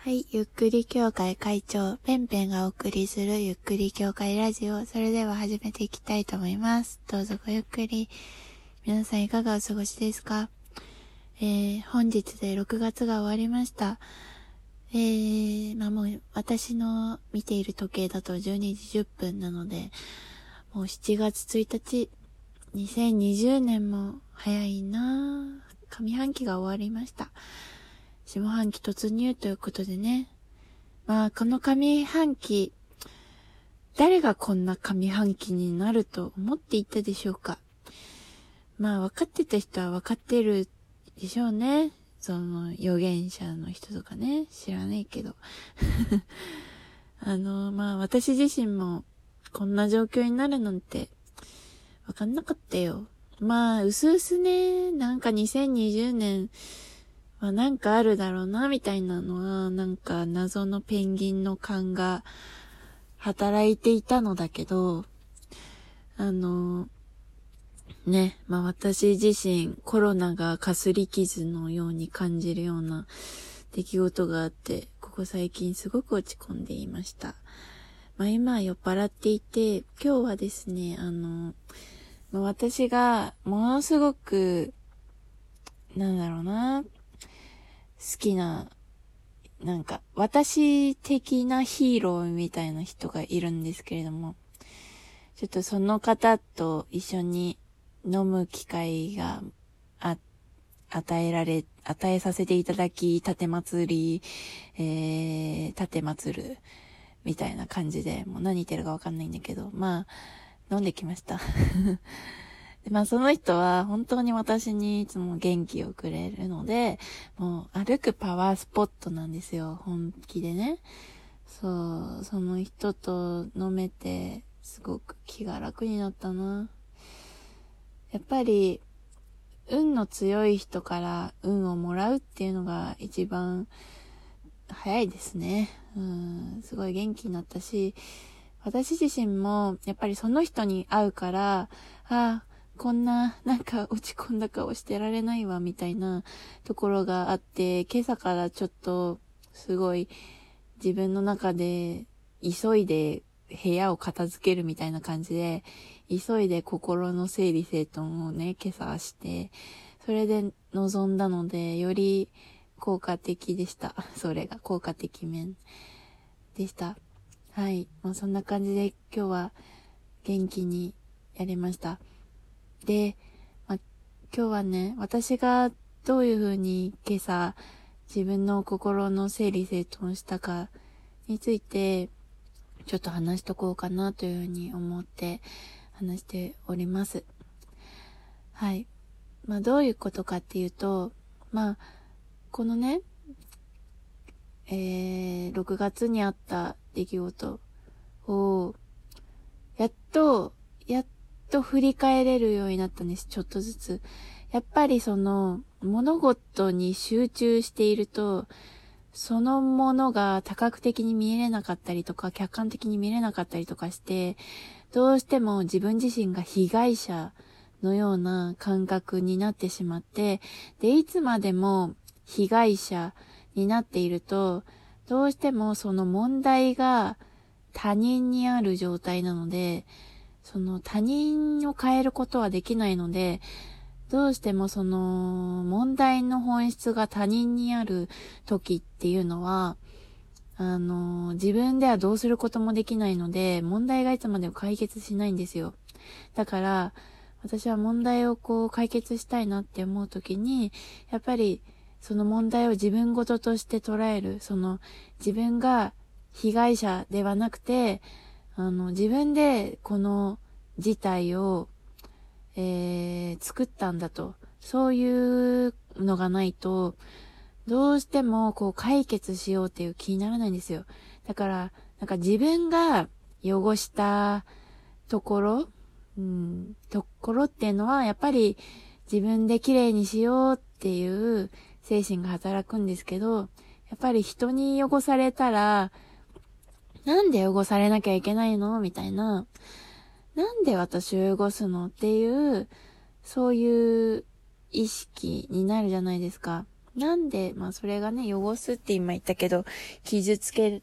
はい、ゆっくり協会会長、ペンペンがお送りするゆっくり協会ラジオ。それでは始めていきたいと思います。どうぞごゆっくり。皆さんいかがお過ごしですか？えー、本日で6月が終わりました。えー、まあもう私の見ている時計だと12時10分なので、もう7月1日、2020年も早いなぁ上半期が終わりました。下半期突入ということでね。まあ、この上半期、誰がこんな上半期になると思っていたでしょうかまあ、分かってた人は分かってるでしょうね。その、預言者の人とかね。知らないけど。あの、まあ、私自身も、こんな状況になるなんて、わかんなかったよ。まあ、うすうすね、なんか2020年、まあ、なんかあるだろうな、みたいなのは、なんか謎のペンギンの勘が働いていたのだけど、あの、ね、まあ私自身コロナがかすり傷のように感じるような出来事があって、ここ最近すごく落ち込んでいました。まあ今酔っ払っていて、今日はですね、あの、まあ、私がものすごく、なんだろうな、好きな、なんか、私的なヒーローみたいな人がいるんですけれども、ちょっとその方と一緒に飲む機会があ、与えられ、与えさせていただき、盾祭り、えー、盾祭る、みたいな感じで、もう何言ってるかわかんないんだけど、まあ、飲んできました。でまあその人は本当に私にいつも元気をくれるので、もう歩くパワースポットなんですよ、本気でね。そう、その人と飲めて、すごく気が楽になったな。やっぱり、運の強い人から運をもらうっていうのが一番早いですね。うん、すごい元気になったし、私自身もやっぱりその人に会うから、ああ、こんな、なんか落ち込んだ顔してられないわ、みたいなところがあって、今朝からちょっと、すごい、自分の中で、急いで部屋を片付けるみたいな感じで、急いで心の整理整頓をね、今朝して、それで臨んだので、より効果的でした。それが効果的面でした。はい。まあそんな感じで今日は元気にやりました。で、ま、今日はね、私がどういう風に今朝自分の心の整理整頓したかについてちょっと話しとこうかなというふうに思って話しております。はい。まあどういうことかっていうと、まあ、このね、えー、6月にあった出来事を、やっと、やっと振り返れるようになったんです。ちょっとずつ。やっぱりその、物事に集中していると、そのものが多角的に見えれなかったりとか、客観的に見れなかったりとかして、どうしても自分自身が被害者のような感覚になってしまって、で、いつまでも被害者になっていると、どうしてもその問題が他人にある状態なので、その他人を変えることはできないので、どうしてもその問題の本質が他人にある時っていうのは、あの、自分ではどうすることもできないので、問題がいつまでも解決しないんですよ。だから、私は問題をこう解決したいなって思う時に、やっぱりその問題を自分ごととして捉える、その自分が被害者ではなくて、あの、自分でこの事態を、えー、作ったんだと。そういうのがないと、どうしてもこう解決しようっていう気にならないんですよ。だから、なんか自分が汚したところ、うん、ところっていうのは、やっぱり自分で綺麗にしようっていう精神が働くんですけど、やっぱり人に汚されたら、なんで汚されなきゃいけないの？みたいな。なんで私を汚すのっていう、そういう意識になるじゃないですか。なんで、まあそれがね、汚すって今言ったけど、傷つけ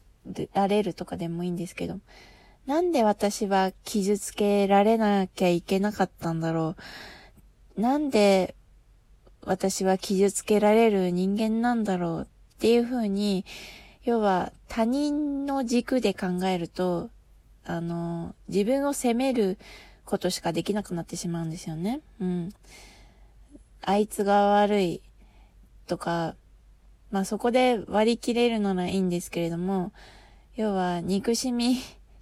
られるとかでもいいんですけど、なんで私は傷つけられなきゃいけなかったんだろう。なんで私は傷つけられる人間なんだろうっていうふうに、要は他人の軸で考えると、あの、自分を責めることしかできなくなってしまうんですよね。うん。あいつが悪いとか、まあそこで割り切れるならいいんですけれども、要は憎しみ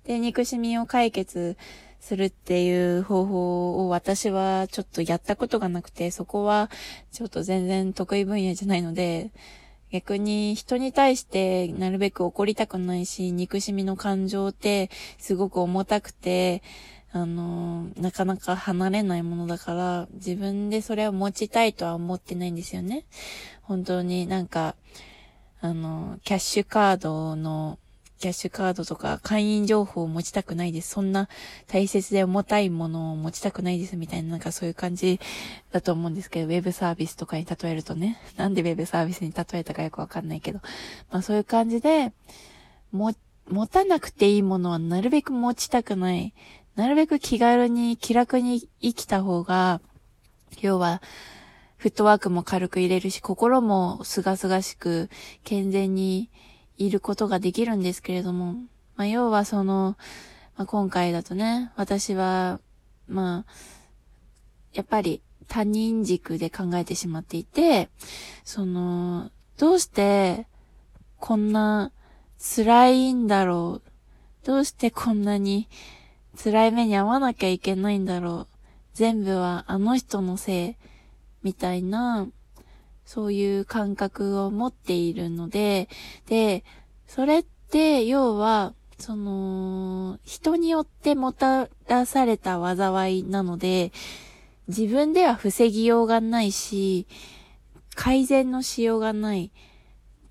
で憎しみを解決するっていう方法を私はちょっとやったことがなくて、そこはちょっと全然得意分野じゃないので、逆に人に対してなるべく怒りたくないし、憎しみの感情ってすごく重たくて、あの、なかなか離れないものだから、自分でそれを持ちたいとは思ってないんですよね。本当になんか、あの、キャッシュカードの、キャッシュカードとか会員情報を持ちたくないです。そんな大切で重たいものを持ちたくないですみたいな、なんかそういう感じだと思うんですけど、ウェブサービスとかに例えるとね、なんでウェブサービスに例えたかよくわかんないけど、まあそういう感じで、も、持たなくていいものはなるべく持ちたくない。なるべく気軽に気楽に生きた方が、要は、フットワークも軽く入れるし、心もすがすがしく、健全にいることができるんですけれども、まあ、要はその、まあ、今回だとね、私は、まあ、やっぱり他人軸で考えてしまっていて、その、どうしてこんな辛いんだろう？どうしてこんなに辛い目に遭わなきゃいけないんだろう？全部はあの人のせい、みたいな、そういう感覚を持っているので、で、それって要は、その、人によってもたらされた災いなので、自分では防ぎようがないし、改善のしようがない。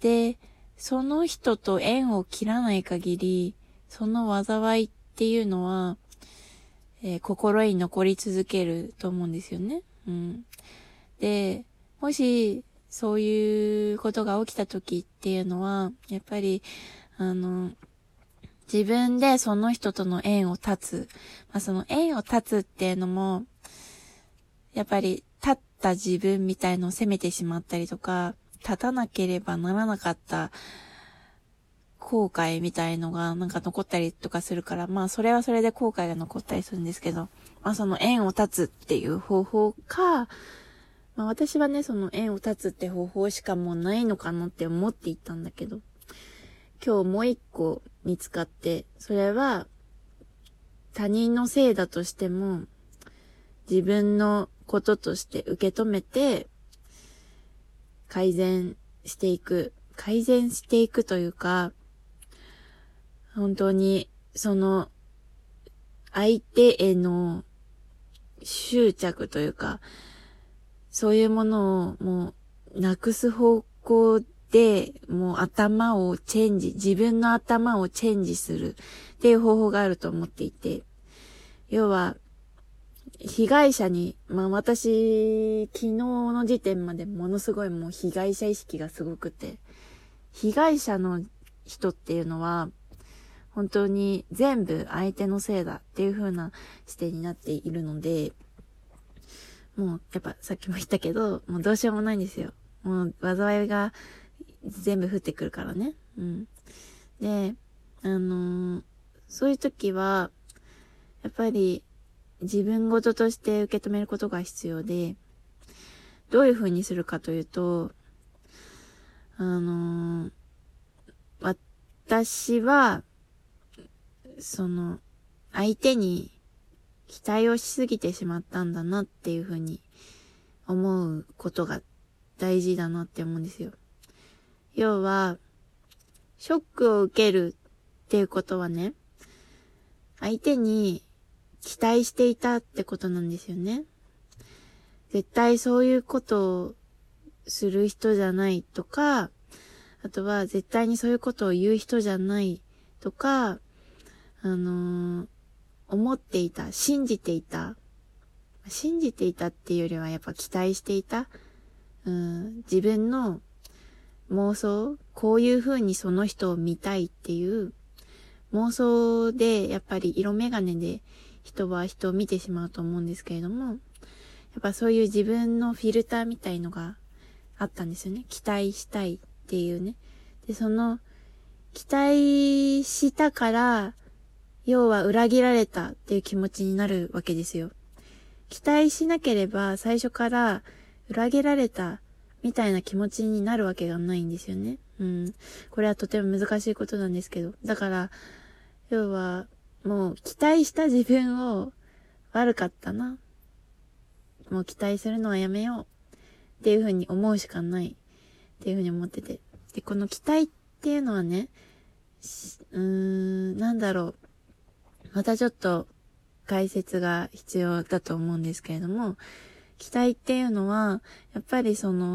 で、その人と縁を切らない限り、その災いっていうのは、えー、心に残り続けると思うんですよね。うん。で、もし、そういうことが起きた時っていうのは、やっぱり、あの、自分でその人との縁を断つ。まあ、その縁を断つっていうのも、やっぱり立った自分みたいのを責めてしまったりとか、立たなければならなかった後悔みたいのがなんか残ったりとかするから、まあそれはそれで後悔が残ったりするんですけど、まあその縁を断つっていう方法か、まあ私はね、その縁を断つって方法しかもうないのかなって思っていったんだけど、今日もう一個見つかって、それは他人のせいだとしても、自分のこととして受け止めて、改善していく。改善していくというか、本当に、その、相手への執着というか、そういうものをもうなくす方向で、もう頭をチェンジ、自分の頭をチェンジするっていう方法があると思っていて、要は、被害者に、まあ私、昨日の時点までものすごいもう被害者意識がすごくて、被害者の人っていうのは、本当に全部相手のせいだっていう風な視点になっているので、もうやっぱさっきも言ったけど、もうどうしようもないんですよ。もう災いが全部降ってくるからね。うん。で、あのー、そういう時は、やっぱり自分事として受け止めることが必要で、どういう風にするかというと、あのー、私は、その、相手に期待をしすぎてしまったんだなっていうふうに思うことが大事だなって思うんですよ。要は、ショックを受けるっていうことはね、相手に期待していたってことなんですよね。絶対そういうことをする人じゃないとか、あとは絶対にそういうことを言う人じゃないとか、あのー、思っていた、信じていた、信じていたっていうよりはやっぱ期待していた、うん、自分の妄想、こういう風にその人を見たいっていう妄想で、やっぱり色眼鏡で人は人を見てしまうと思うんですけれども、やっぱそういう自分のフィルターみたいのがあったんですよね。期待したいっていうね。で、その、期待したから、要は裏切られたっていう気持ちになるわけですよ。期待しなければ最初から裏切られたみたいな気持ちになるわけがないんですよね。うん。これはとても難しいことなんですけど。だから、要は、もう期待した自分を悪かったな。もう期待するのはやめよう。っていうふうに思うしかない。っていうふうに思ってて。で、この期待っていうのはね、うーん、なんだろう。またちょっと解説が必要だと思うんですけれども、期待っていうのは、やっぱりその、